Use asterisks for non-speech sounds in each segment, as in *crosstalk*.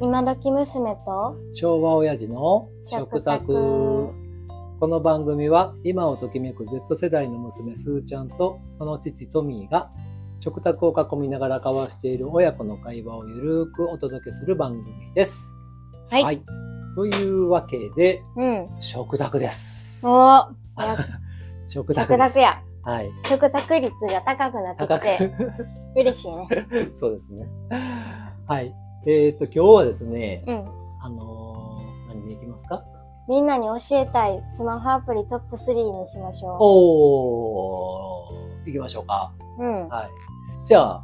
今時娘と？昭和親父の食食卓この番組は今をときめく Z 世代の娘すーちゃんとその父トミーが食卓を囲みながら交わしている親子の会話をゆるーくお届けする番組です。はい、というわけでうん食卓です。おや *laughs* 食卓やはい。食卓率が高くなって高きてく。嬉しいね *laughs* そうですね。はい。えっ、と、今日はですね、うんあのー何でいきますか？みんなに教えたいスマホアプリトップ3にしましょおー、行きましょうか。ううんはい。じゃあ、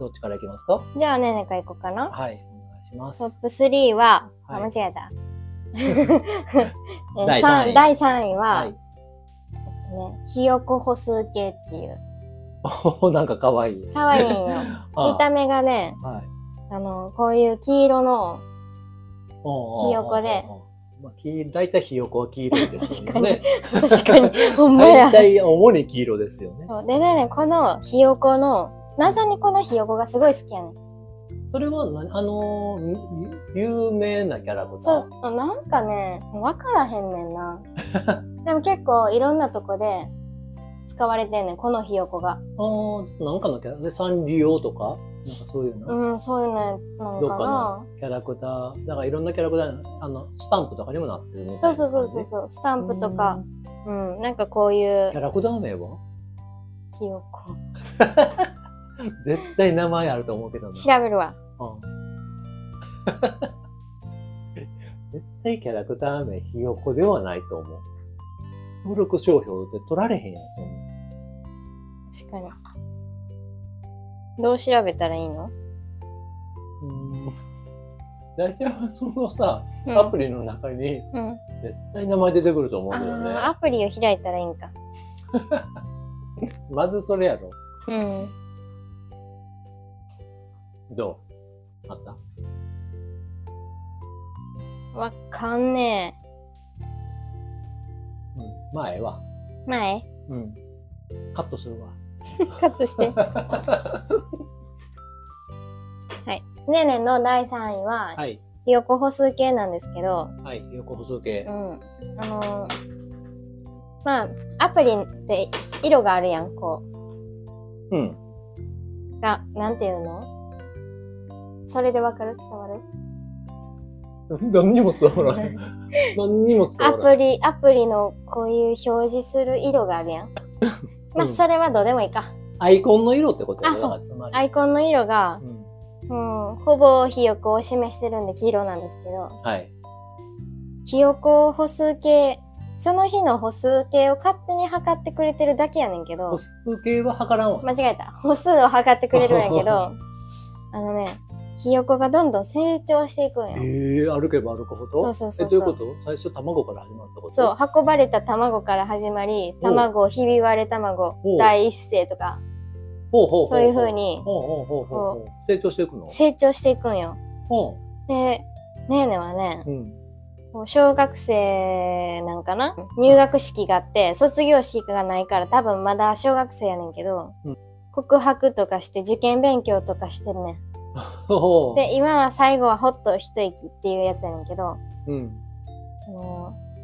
どっちからいきますか？じゃあねねか行こうかなはい、お願いします。トップ3は、あはい間違えた *laughs* え第さん三位第3位は、はい。えっとね、ひよこ歩数計っていうおなんかかわいい。かわいいんよ *laughs* あ見た目がねはい。あのこういう黄色のひよこで。まあ、き大体ひよこは黄色いですよね。確かに。*laughs* ほんまや。大体主に黄色ですよね。そう。でねねこのひよこの謎にこのひよこがすごい好きやねん。それは何、あのー、ゆ有名なキャラクターそう。なんかねわからへんねんな。*laughs* でも結構いろんなとこで使われてんねんこのひよこが。あーなんかのキャラ？でサンリオとか？なんかそういうの、うんそういうのなのかどっかキャラクター、なんかいろんなキャラクター、あの、スタンプとかにもなってるみたそそういうな感じ。そうそうそうスタンプとかうん。うんなんかこういうキャラクター名は？ひよこ絶対名前あると思うけどな。調べるわうん絶対キャラクター名ひよこではないと思う。登録商標って取られへんやん、そんな。確かにどう調べたらいいの、うん。大体そのさ、うん、アプリの中にうん絶対名前出てくると思うけどね。あーアプリを開いたらいいんか *laughs* まずそれやろ。うんどう？あった？わかんねうん。まあええわ。え前？うん。カットするわ。*laughs* カットして *laughs* はいねえねえの第3位は、はい。ひよこ歩数計なんですけど、はい。横歩数計う。ん。あのーまあ、アプリって色があるやん、こうん。う。が、なんていうの？それでわかる？伝わる？何にも伝わらない。*laughs* 何にも伝アわらない。プリ、アプリのこういう表示する色があるやん。まあ、うんそれはどうでもいいか。アイコンの色ってことあそう。アイコンの色がう、ん。うん、ほぼひよこを示してるんで黄色なんですけど、はい。ひよこ歩数計、その日の歩数計を勝手に測ってくれてるだけやねんけど歩、数計は測らんわ。間違えた。歩数を測ってくれるんやけど、*laughs* あのね、ひよこがどんどん成長していくんよ。ええ歩けば歩くほど？そうそうそうえ、どういうこと？最初卵から始まったこと？そう、運ばれた卵から始まり、卵、ひび割れ卵第一声とか、ほうほう。そういう風にほうほうほうほうほう。成長していくの？成長していくんよ。ほで、ねえねえはねう。、うん。小学生なんかな？入学式があって、卒業式がないから多分まだ小学生やねんけど、うん告白とかして受験勉強とかしてるねん。で、今は最後はほっと一息っていうやつやねんけど、うん。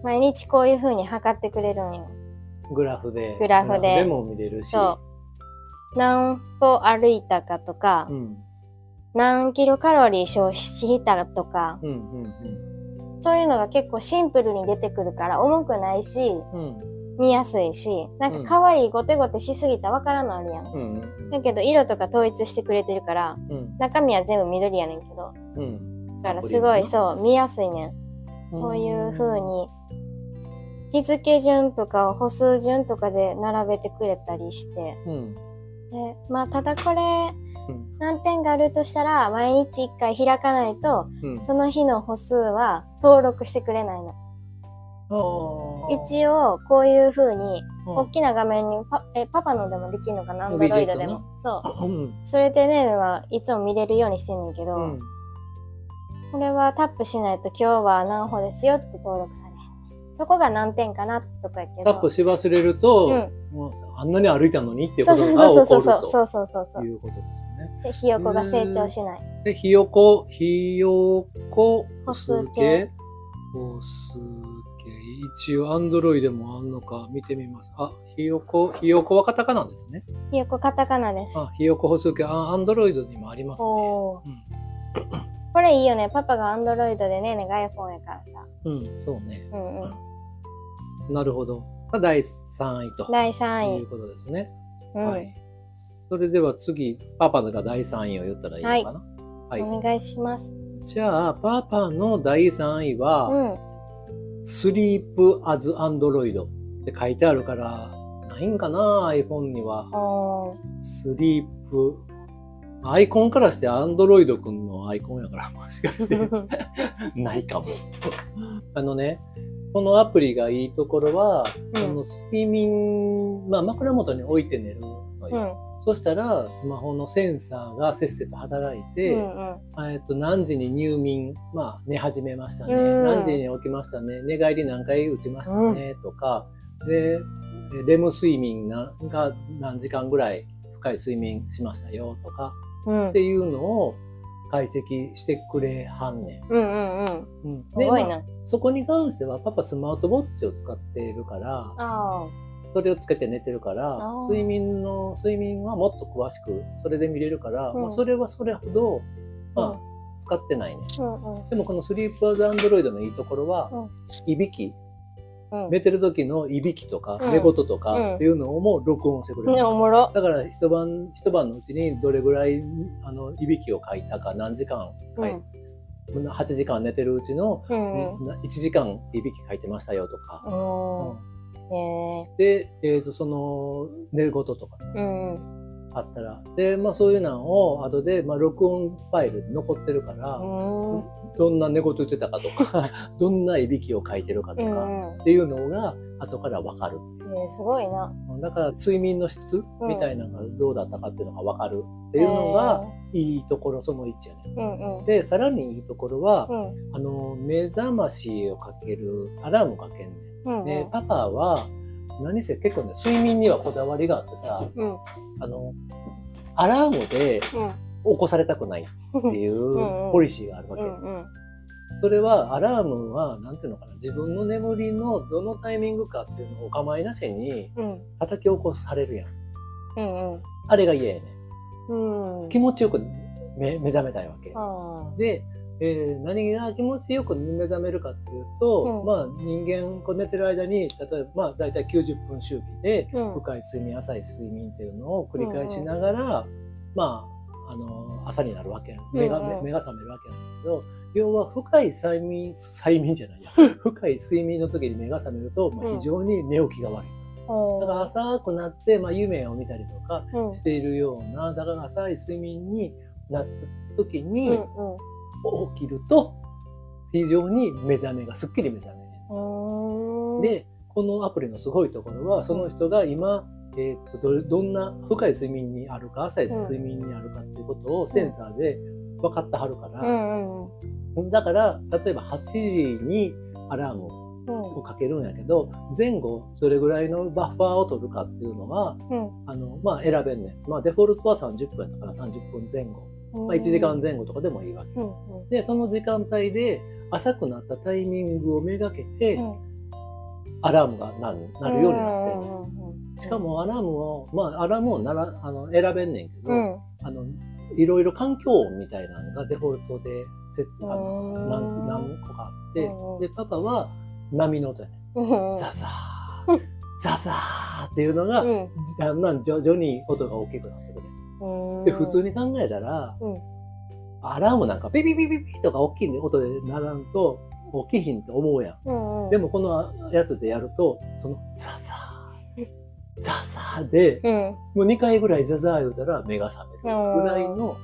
毎日こういう風に測ってくれるんよ。グラフで。グラフでも見れるし。そう。何歩歩いたかとか、うん。何キロカロリー消費したとか、うんうんそういうのが結構シンプルに出てくるから重くないし、うん。うん。見やすいし、なんか可愛いゴテゴテしすぎたらわからんのあるやん。うんうんだけど色とか統一してくれてるから、うん。中身は全部緑やねんけど、うん。だからすごいそう、見やすいねん。うん。こういう風に、日付順とか歩数順とかで並べてくれたりして、うん。で、まあただこれ、うん。難点があるとしたら、毎日1回開かないと、うん。その日の歩数は登録してくれないの。一応、こういう風に、うん大きな画面にパ、え、パパのでもできるのかな？アンドロイドでも。そう。うん。それでね、はいつも見れるようにしてんねんけど、うん。これはタップしないと今日は何歩ですよって登録されへん。そこが難点かなとかやけど。タップし忘れると、うんもうあんなに歩いたのにっていうそうそうことが起こるそうそうそうそうそうそうということですね。で、ひよこが成長しない。で、ひよこ、ひよこ、歩数計計、歩数計。一応、アンドロイドもあんのか見てみます。あ、ひよこ、ひよこはカタカナですね。ひよこカタカナです。あ、ひよこ歩数計、あ、アンドロイドにもありますね。うんこれいいよね。パパがアンドロイドでねねが iPhone やからさ。うん、そうね。うんうん。なるほど。が第3位と第い3位。うことですね。うんはい。それでは次、パパが第3位を言ったらいいのかな？はい。お願いします。じゃあ、パパの第3位は、うん。スリープアズアンドロイドって書いてあるから、ないんかな iPhone には。スリープ。アイコンからしてアンドロイドくんのアイコンやから、もしかして *laughs* ないかも。あのね、このアプリがいいところは、うんこの睡眠、まあ枕元に置いて寝るのうよ。ん。そしたら、スマホのセンサーがせっせと働いて、うんうん。えっと、何時に入眠、まあ、寝始めましたね。うん何時に起きましたね。寝返り何回打ちましたね。とか、で、レム睡眠なが何時間ぐらい深い睡眠しましたよとか、うんっていうのを解析してくれはんねうんうんうん。ん。うん、すごいまあな。そこに関しては、パパスマートウォッチを使っているから、あそれをつけて寝てるから睡眠の、睡眠はもっと詳しく、それで見れるから、うんまあ、それはそれほど、まあ、うん使ってないね。あ。うんうん。でもこのスリープアズアンドロイドのいいところは、いびき、うん。寝てる時のいびきとか、うん寝言とうんかっていうのをも録音してくれる。ね、おもろ。だから一晩、一晩のうちにどれぐらい、あの、いびきをかいたか、何時間かい、8時間寝てるうちの、うんうん。1時間いびきかいてましたよとか。で、えっ、と、その、寝言とかさえ。うんうん。あったら。で、まあそういうのを後で、まあ録音ファイルに残ってるから、うんどんな寝言言ってたかとか、*laughs* どんないびきをかいてるかとか。っていうのが後からわかるっていう。すごいな。だから睡眠の質みたいなのがどうだったかっていうのがわかるっていうのがいいところその1やね。うんうん。で、さらにいいところは、うんあの、目覚ましをかけるアラームかけんねうんうん。ん。で、パパは、何せ結構ね、睡眠にはこだわりがあってさ、うんあの、アラームで起こされたくないっていうポリシーがあるわけ。うんうん。それは、アラームは、なんていうのかな、自分の眠りのどのタイミングかっていうのをお構いなしにうん叩き起こされるやん。うんうん。あれが嫌やね。うん。気持ちよく目目覚めたいわけ。あで、えー何が気持ちよく目覚めるかっていうと、うん。まあ人間こう寝てる間に、例えばまあ大体90分周期で。深い睡眠、浅い睡眠っていうのを繰り返しながら、まあ、あの、朝になるわけ目が、うん。うん。目が覚めるわけなんだけど、要は深い催眠、催眠じゃないや、*laughs* 深い睡眠の時に目が覚めると、まあ、うん。非常に寝起きが悪い。だから浅くなって、まあ夢を見たりとかうん。しているような、だから浅い睡眠になった時うんに起きると、非常に目覚めがすっきり目覚める。で、このアプリのすごいところは、その人が今、えーっとどんな深い睡眠にあるか、浅い睡眠にあるかっていうことをセンサーで分かってはるかうら、んうんだから、例えば8時にアラームうん。をかけるんやけど、前後どれぐらいのバッファーを取るかっていうのは、うん。あの、まあ選べんねん。まあデフォルトは30分やったから30分前後。うん。まあ1時間前後とかでもいいわけ。うんうん。で、その時間帯で浅くなったタイミングをめがけて、うんアラームがなるなるようになってうんうんうんしかもアラームを、まあアラームをなら、あの、選べんねんけど、うん。あの、いろいろ環境音みたいなのがデフォルトでセあの、うん何何個かあってうん、で、パパは波の音やねん。うん。ザザー、ザザーっていうのが、うんだんだん徐々に音が大きくなってくる。うん。で、普通に考えたら、うんアラームなんかピピピピピとか大きい音で鳴らんと、起きひんって思うやん。うんうん。でもこのやつでやると、そのザザー、ザザーで、うん。もう2回ぐらいザザー言うたら目が覚めるぐらいの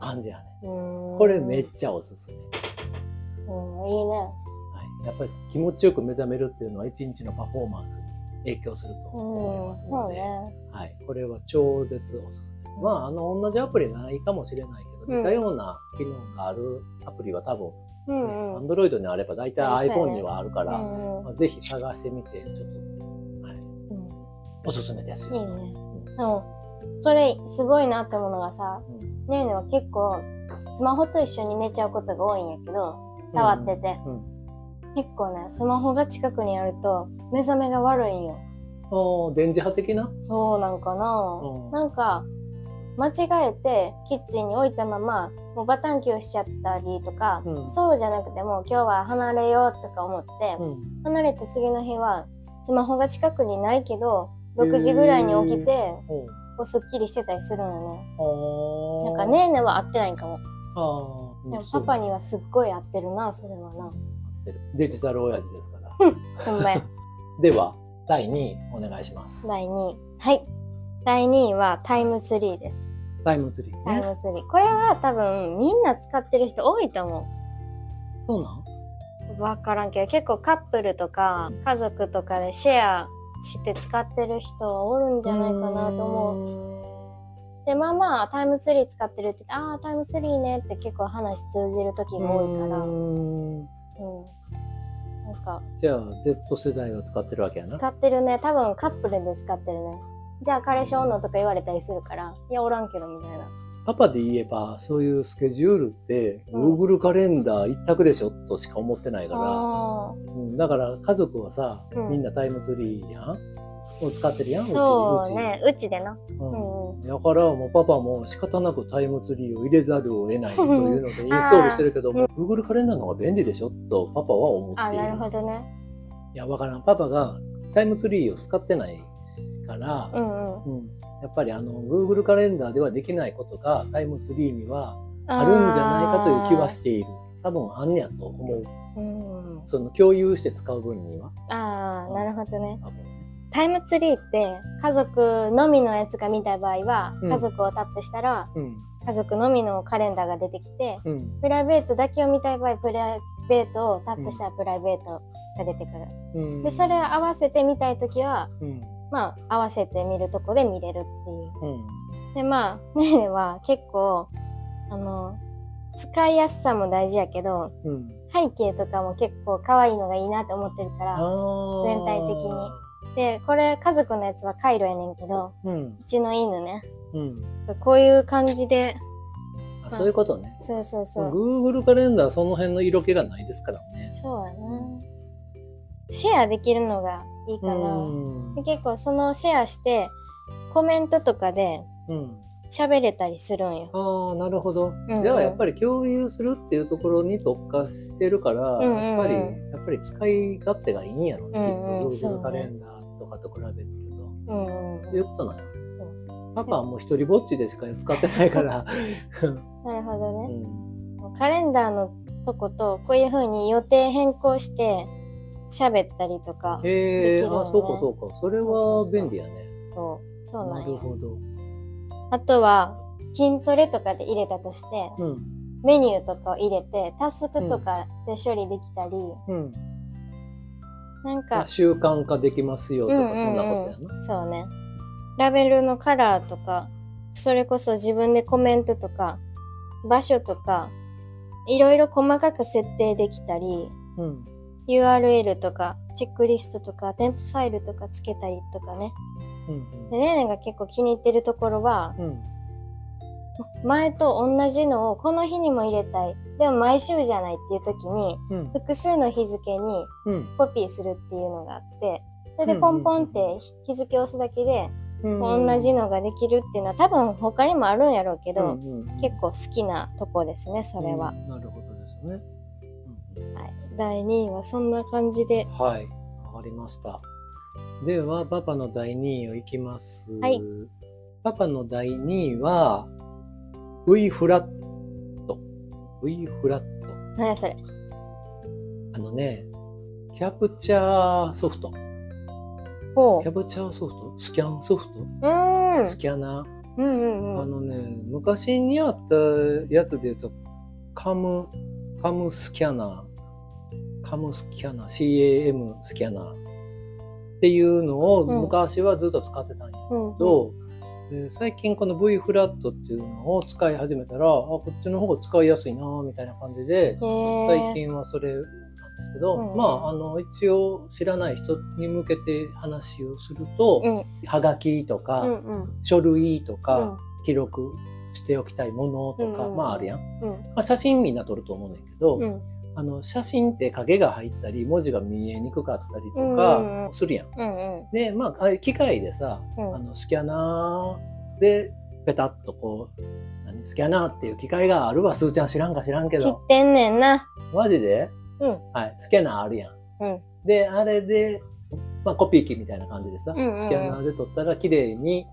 感じやね。うん。これめっちゃおすすめ。うん、いいね。はい、やっぱり気持ちよく目覚めるっていうのは一日のパフォーマンスに影響すると思いますので、ね。はい、これは超絶おすすめ。まあ、あの、同じアプリないかもしれないけど、うん似たような機能があるアプリは多分、うんうん。Android にあれば大体 iPhone にはあるから、まあ、ぜひ探してみて、ちょっと、はい、うんおすすめですよ。いいね。うん。それすごいなって思うのがさ、うんねえねえは結構スマホと一緒に寝ちゃうことが多いんやけど、触ってて。うん。結構ね、スマホが近くにあると目覚めが悪いんよ。ああ、電磁波的な？そうなんかな、うんなんか、間違えてキッチンに置いたまま、もうバタンキューしちゃったりとか、うんそうじゃなくても今日は離れようとか思って、うん。離れて次の日はスマホが近くにないけど、6時ぐらいに起きて、おうこうすっきりしてたりするのね。なんかねえねえは合ってないんかも。でもパパにはすっごい合ってるな、それはな。デジタル親父ですから。ほんまや。*laughs* では、第2位お願いします。第2位。はい。第2位はタイムツリーです。タイムツリーね。タイムツリー。これは多分みんな使ってる人多いと思そうなん？う。わからんけど、結構カップルとか家族とかでシェアして使ってる人はおるんじゃないかなと思う。で、まあまあタイムツリー使ってるって言って、ああ、タイムツリーねって結構話通じる時が多いから。ううん。ーんなんか、じゃあ、Z 世代を使ってるわけやな。使ってるね。多分カップルで使ってるね。じゃあ彼氏おんのとか言われたりするから、いや、おらんけどみたいな。パパで言えば、そういうスケジュールって、うん Google カレンダー一択でしょとしか思ってないから、あうんだから家族はさ、うんみんなタイムツリーやん？を使ってるやん、うちそうね、うちでな。うん。だからもうパパも仕方なくタイムツリーを入れざるを得ないというのでインストールしてるけども、Google カレンダーの方が便利でしょとパパは思っていあ、る。なるほどね。いや、わからん。パパがタイムツリーを使ってないから、うんうん。うんやっぱりあの Google カレンダーではできないことがタイムツリーにはあるんじゃないかという気はしている。多分あんねやと思う。うん。その共有して使う分には。ああ、なるほどね。タイムツリーって家族のみのやつが見たい場合は、うん家族をタップしたらうん。家族のみのカレンダーが出てきて、うん。プライベートだけを見たい場合、プライベートをタップしたらプライベートが出てくる。うん。で、それを合わせて見たいときは、うん。まあ、合わせて見るとこで見れるっていう。うん。で、まあ、*laughs* ねえは結構、あの、使いやすさも大事やけど、うん。背景とかも結構可愛いのがいいなって思ってるから、全体的にで、これ家族のやつはカイロやねんけど、うん。うちの犬ね、うん。こういう感じで、あそういうことね。そうそうそう。Google カレンダーその辺の色気がないですからね。そうやな。シェアできるのがいいかな。うんで。結構そのシェアして、コメントとかでうん。喋れたりするんよ。ああ、なるほど。うんうんじゃあやっぱり共有するっていうところに特化してるから、うんうんうんやっぱり、やっぱり使い勝手がいいんやろね。うんうカレンダーとかと比べると。うんうんいうことなんや。そうそう。パパはもう一人ぼっちでしか使ってないから。*laughs* なるほどうね。んカレンダーのとこと、こういう風に予定変更して喋ったりとか、できるよねあ、そうかそうか。それは便利やね。そう、そうななんやるほど。あとは、筋トレとかで入れたとして、うん。メニューとかを入れて、タスクとかで処理できたり、うん。なんか、習慣化できますよとか、うんうんうんそんなことやな。そうね。ラベルのカラーとか、それこそ自分でコメントとか、場所とか、いろいろ細かく設定できたり、うん。URL とか、チェックリストとか、添付ファイルとかつけたりとかね。うんで、ねーねーが結構気に入ってるところは、うん。前と同じのをこの日にも入れたい。でも毎週じゃないっていう時に、うん。複数の日付にうん。コピーするっていうのがあって、それでポンポンって日付を押すだけで、うん。同じのができるっていうのは多分他にもあるんやろうけど、うんうんうん結構好きなとこですね、それは。うんなるほどですね。はい、第2位はそんな感じで。はい、わかりました。では、パパの第2位をいきます。はいパパの第2位は、V フラット。V フラット。何やそれ。あのね、キャプチャーソフト。ほキャプチャーソフト？スキャンソフト？う。うーん。スキャナー、うんうんうん。あのね、昔にあったやつで言うと、カム、カムスキャナー、カムスキャナー、CAM スキャナーっていうのをうん。昔はずっと使ってたんやうんうん。けど、で最近この V フラットっていうのを使い始めたら、あ、こっちの方が使いやすいなみたいな感じで、最近はそれなんでですけど、うん。まあ、あの、一応知らない人に向けて話をすると、うん。はがきとか、うんうん。書類とか、うん。記録しておきたいものとか、うんうん。まああるやん。うん。まあ、写真みんな撮ると思うねんけど、うんあの、写真って影が入ったり、文字が見えにくかったりとかうんするやん。うんうんで、まあ、機械でさ、うんあの、スキャナーで、ペタッとこう、何、スキャナーっていう機械があるわ、すーちゃん知らんか知らんけ知っど。てんねんな。マジで？うんはい、スキャナーあるやん。うんで、あれで、まあ、コピー機みたいな感じでさ、うんうんうんスキャナーで撮ったら綺麗に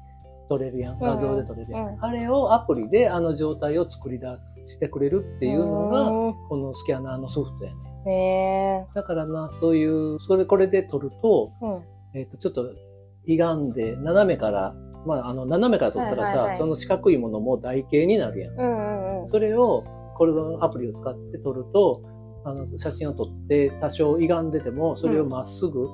撮れるやん。画像で撮れるやん。うんうんあれをアプリであの状態を作り出してくれるっていうのが、が。このスキャナーのソフトやね。だからな、そういう、それこれで撮ると、うん。えっ、と、ちょっと歪んで、斜めから、まあ、あの、斜めから撮ったらさ、はいはいはいその四角いものも台形になるやん。うんうんうん。それを、これのアプリを使って撮ると、あの、写真を撮って多少歪んでても、それをまっすぐ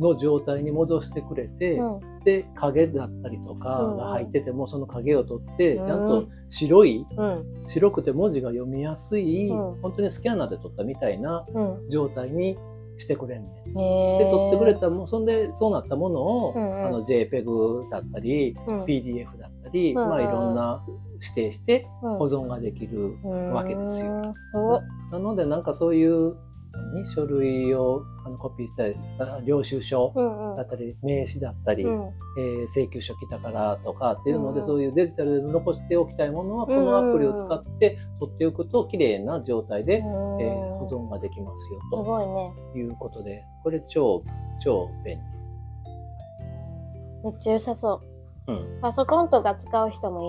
の状態に戻してくれて、うん。で、影だったりとかうんが入ってても、その影を撮って、うん。ちゃんと白い、うん。白くて文字が読みやすい、うん。本当にスキャナーで撮ったみたいなうん。状態にしてくれんねん。へえ。で、撮ってくれたもん、そんで、そうなったものを、うんうん。あの、JPEG だったり、うん。PDF だったり、うんうん。まあ、いろんな指定してうん。保存ができるわけですよ。なので、なんかそういう、何書類をあのコピーしたり、あ領収書うんうんだったり、名刺だったり、うんえー請求書来たからとかっていうので、うんそういうデジタルで残しておきたいものは、このアプリを使って取っておくと、綺麗な状態で、えー保存ができますよすとごいね。いうことで、これ超、超便利。めっちゃ良さそう。うん。パソコンとか使う人も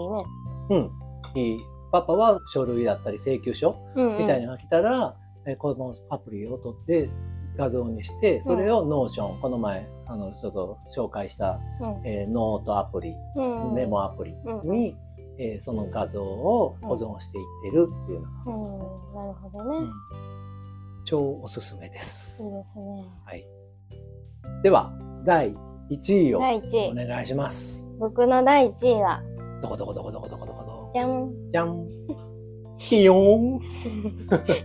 いいね。うん。いい。パパは書類だったり請求書うんうんみたいなのが来たら、えこのアプリを撮って画像にして、それを Notion、この前、あの、ちょっと紹介した、うんえーノートアプリ、うんメモアプリうんに、えーその画像を保存していってるっていうのが、うん、なるほどね。うん超おすすめです。いいですね。はい。では、第1位を第1位。お願いします。僕の第1位は、どこどこどこどこどこどこどこじゃん。じゃん。ピヨーン。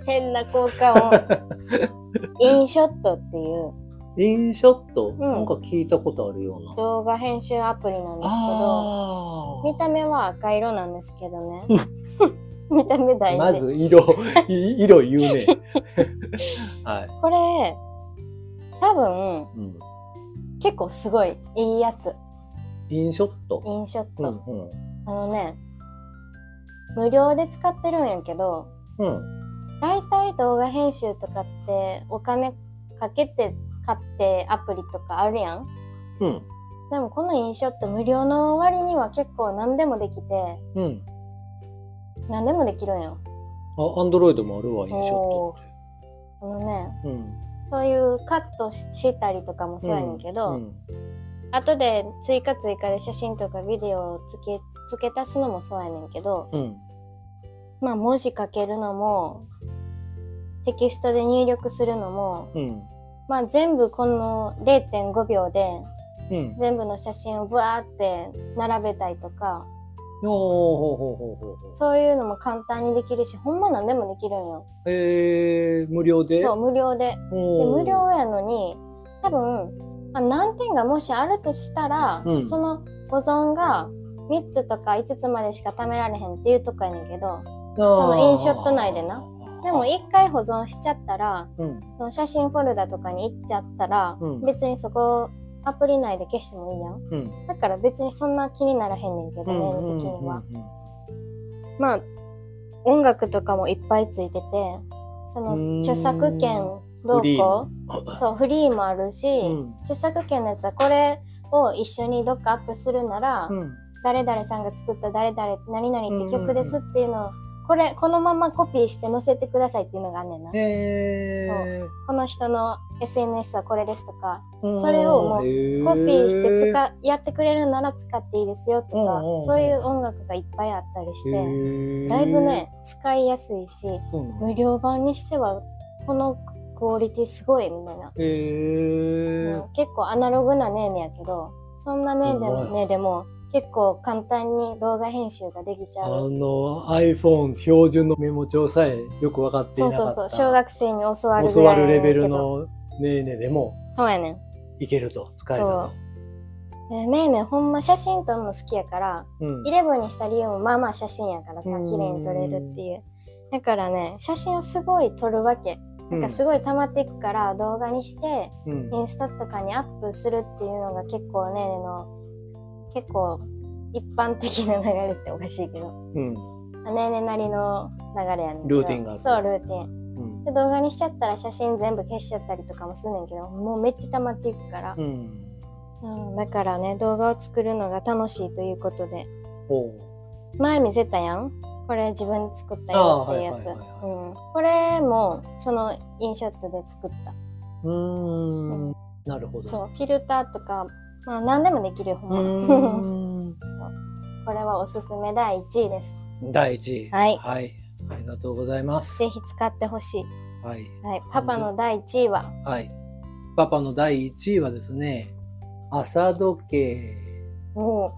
変な効果音。インショットっていうインショット、んなんか聞いたことあるような。動画編集アプリなんですけど、あ見た目は赤色なんですけどね。*laughs* 見た目大事。まず色、い色言うね。*laughs* はい。これ、多分、うん。結構すごいいいやつ。インショット？インショッうんト。あのね、無料で使ってるんやけど、うん。うん。大体動画編集とかってお金かけて買ってアプリとかあるやん。うん。でもこのインショット無料の割には結構何でもできて、うん。何でもできるんよ。あ、アンドロイドもあるわ、インショットって。あのね、うん。そういうカットししたりとかもそうやねんけど、うん。後で追加追加で写真とかビデオをつけ、付け足すのもそうやねんけど、うん。まあ文字書けるのも、テキストで入力するのも、うん。まあ全部この0.5秒でうん。全部の写真をブワーって並べたりとか。そういうのも簡単にできるし、ほんま何でもできるんよ。えー、無料で？そう、無料で。おで、ー無料やのに、多分、まあ、何点がもしあるとしたら、うんその保存が3つとか5つまでしか貯められへんっていうとこやねんけど、そのインショット内でな。でも1回保存しちゃったら、うん。その写真フォルダとかに行っちゃったら、うん別にそこアプリ内で消してもいいやん。うん。だから別にそんな気にならへんねんけど、うん。メール的には。うん。まあ、音楽とかもいっぱいついてて、そのうん著作権どうこう？そう、フリーもあるし、うん。著作権のやつはこれを一緒にどっかアップするなら、うん。誰々さんが作った誰々何々って曲ですっていうのを、これ、このままコピーして載せてくださいっていうのがあんねんな。へー。この人の SNS はこれですとか、うん。それをもうコピーして使、やってくれるなら使っていいですよとかそういう音楽がいっぱいあったりしへて、ー。だいぶね、使いやすいし、無料版にしては、このクオリティすごいみたいな。へー。結構アナログなねーねやけど、そんなねーねでも、結構簡単に動画編集ができちゃあう。の iPhone 標準のメモ帳さえよく分かっていなかそうそうそう。小学生に教わる教わるレベル。のねえねえでもそうやねん。いけると使えたと。でねえねえほんま写真撮るの好きやから、うんイレブンにした理由もまあまあ写真やからさ、うん綺麗に撮れるっていう。だからね、写真をすごい撮るわけ。なんかすごい、溜まっていくから動画にして、うんインスタとかにアップするっていうのが結構ねえねえの、結構一般的な流れっておかしいけど、うんねえねえなりの流れやねん。ルーティンがあるそう、ルーティン。うんで、動画にしちゃったら写真全部消しちゃったりとかもすんねんけど、もうめっちゃ溜まっていくから。うんうん、だからね、動画を作るのが楽しいということで。前見せたやん？これ自分で作ったよっていうやつ。あーはいはいはいうん。これも、そのインショットで作った。うーんなるほど。そう、フィルターとか、まあ何でもできるよ、ほうんま。ーんこれはおすすめ第1位です。第一位。はいはい。ありがとうございますぜ。ひ使ってほしい。はい。はい。パパの第1位は、はい。パパの第一位はですね、朝時計。おう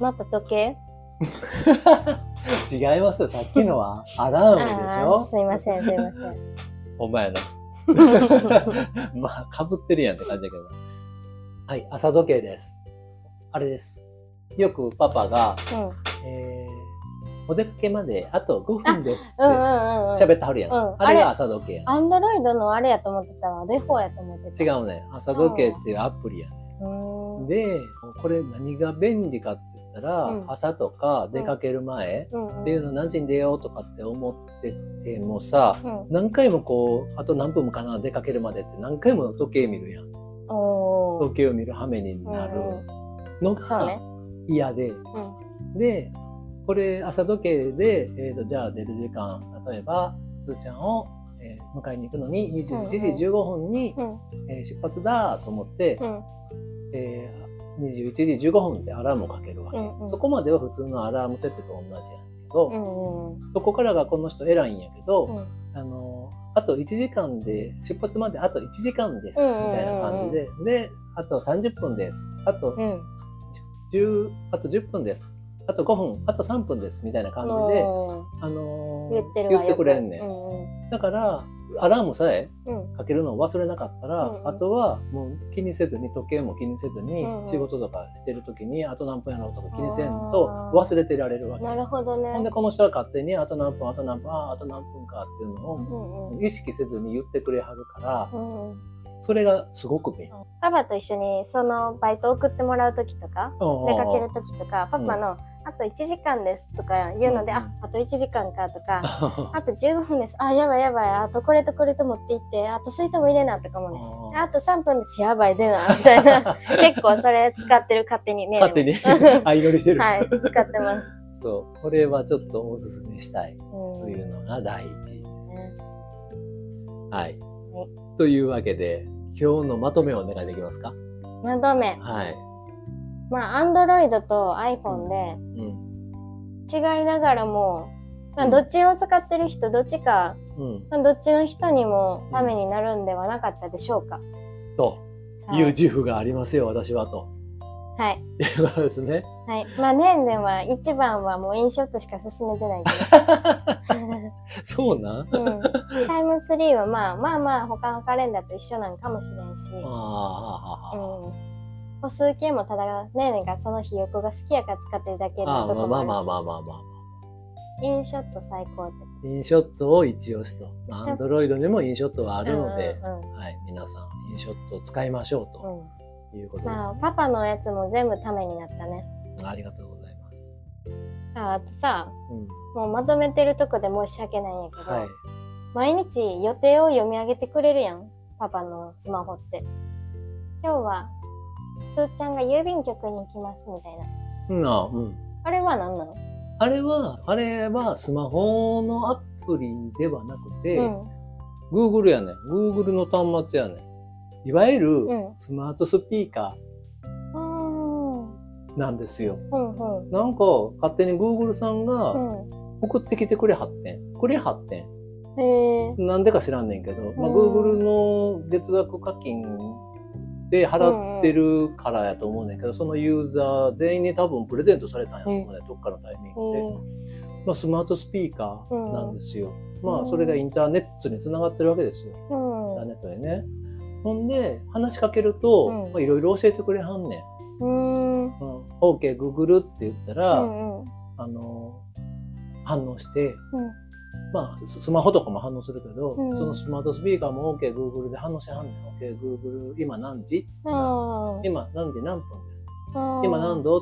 また時計？*laughs* 違いますよ。さっきのはアラームでしょ？すいません、すいません。*laughs* お前な。*laughs* まあ、かぶってるやんって感じだけど。はい、朝時計です。あれです。よくパパが、うん。えー、お出かけまであと5分ですって。喋ってはるやん。うんあれが朝時計やねアンドロイドのあれやと思ってたわ。デフォやと思ってた。違うね。朝時計っていうアプリやね。で、これ何が便利かって言ったら、うん朝とか出かける前っていうの何時に出ようとかって思っててもさ、うん。何回もこう、あと何分かな出かけるまでって何回も時計見るやん。時計を見る羽目になるのが。嫌で、うん。で、これ朝時計で、えー、とじゃあ出る時間、例えば、すーちゃんを、えー迎えに行くのに21時15分に、うん。えー出発だと思って、うん。えー21時15分でアラームをかけるわけ、うんうんそこまでは普通のアラーム設定と同じやんけど、うん。うん。そこからがこの人偉いんやけど、うんあのあと1時間で出発まであと1時間です、みたいな感じで。であと30分です。あとうん。10あと10分ですあと5分あと3分ですみたいな感じで、あのー言って言ってくれんねん、うんうん。だからアラームさえうん。かけるのを忘れなかったら、うんうんあとはもう気にせずに時計も気にせずに、うんうん仕事とかしてる時にあと何分やろうとか気にせんと忘れてられるわけ。なるほどね。ほんでこの人は勝手にあと何分あと何分あああと何分かっていうのをうんうん。意識せずに言ってくれはるからうんうん。それがすごく便利。パパと一緒にそのバイト送ってもらう時とか、出かける時とか、パパの、あと1時間ですとか言うので、うんあ、あと1時間かとか、*laughs* あと15分です。あ、やばいやばい。あとこれとこれと持って行って、あと水筒も入れなとかもね。あと3分です。やばい、出な。みたいな。*laughs* 結構それ使ってる勝手にね。勝手に *laughs* 相乗りしてる。はい、使ってます。そう。これはちょっとおすすめしたいうんというのが第一位です。ねはいはい。というわけで今日のまとめをお願いできますか？まとめ。はい。まあ、Android と iPhone でうん。違いながらも、まあ、うんどっちを使ってる人、どっちか、うん。まあ、どっちの人にもためになるんではなかったでしょうか。とはいいう自負がありますよ、私はと。はい。いうことですね。はい。まあ、ねんねんは一番はもうインショットしか進めてないけ *laughs* そうな。うん。タイムツリーはまあまあまあ他のカレンダーと一緒なんかもしれんし。あうん。歩数計もただねんねんがその日横が好きやから使ってるだけあ、ああ、のとこもあるし。まあまあまあまあまあまあ。インショット最高って。インショットを一押しと。まあ、アンドロイドにもインショットはあるので、うんうんはい、皆さん、インショットを使いましょううん。とうんいうことです、まあ、パパのやつも全部ためになったね。ありがとうございます。ああとさ、うん。もうまとめてるとこで申し訳ないんやけど、はい。毎日予定を読み上げてくれるやん。パパのスマホって。今日は、すーちゃんが郵便局に行きますみたいな。うん、あうん。あれは何なの？あれは、あれはスマホのアプリではなくて、うん。Google やねん。Google の端末やねん。いわゆうんるスマートスピーカうん。ーなんですよ。うんうん。なんか勝手に Google さんがうん。送ってきてくれはってん。くれはってん。へえ。なんでか知らんねんけど、まあ、うん Google の月額課金で払ってるからやと思うねんけど、そのユーザー全員に多分プレゼントされたんやと思うね、どっかのタイミングで。まあ、スマートスピーカーなんですよ。まあ、それがインターネットにつながってるわけですよ。インターネットにね。ほんで、話しかけると、まあいろいろ教えてくれはんねん。うん。うん。OK、Google って言ったら、うんうん。あの、反応して、うんまあ、ススマホとかも反応するけど、うんそのスマートスピーカーも OK、Google で反応しはんねん。OK、Google、今何時？あ今何時何分です？あ。今何度？っ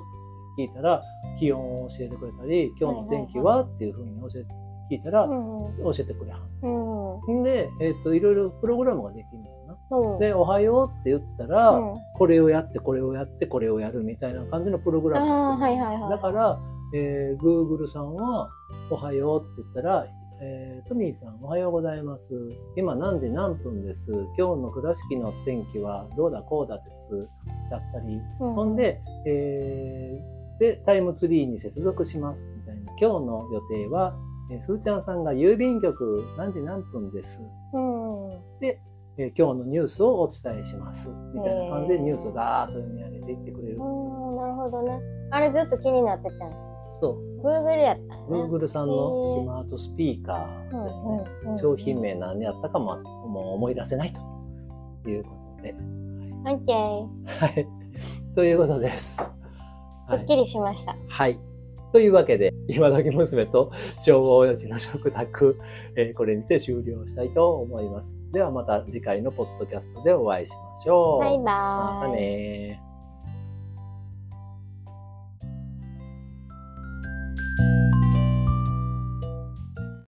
て聞いたら、気温を教えてくれたり、今日の天気は？っていうふうに教えて、聞いたら。教えてくれはうん。ん。んで、えっ、と、いろいろプログラムができるんだよな。うん。で、おはようって言ったら、うん、これをやって、これをやって、これをやるみたいな感じのプログラムああ、ができるはいはいはい。だから、えー、Google さんは、おはようって言ったら、えートミーさんおはようございます。今何時何分です？今日の倉敷の天気はどうだこうだです？だったり、うん、ほんで、えーで、タイムツリーに接続します。みたいな。今日の予定は、えーすーちゃんさんが郵便局何時何分です？うん。で、えー今日のニュースをお伝えします。みたいな感じでニュースをガーッと読み上げていってくれる。うん、なるほどね。あれずっと気になってたの。そう。Google やったのね。Google さんのスマートスピーカーですね。うんうん商品名何やったかももう思い出せないということで。オッケー。はい。ということです。はっきりしました。はい。というわけで、今時娘と昭和親父の食卓、えーこれにて終了したいと思います。ではまた次回のポッドキャストでお会いしましょう。バイバーイ。またねー。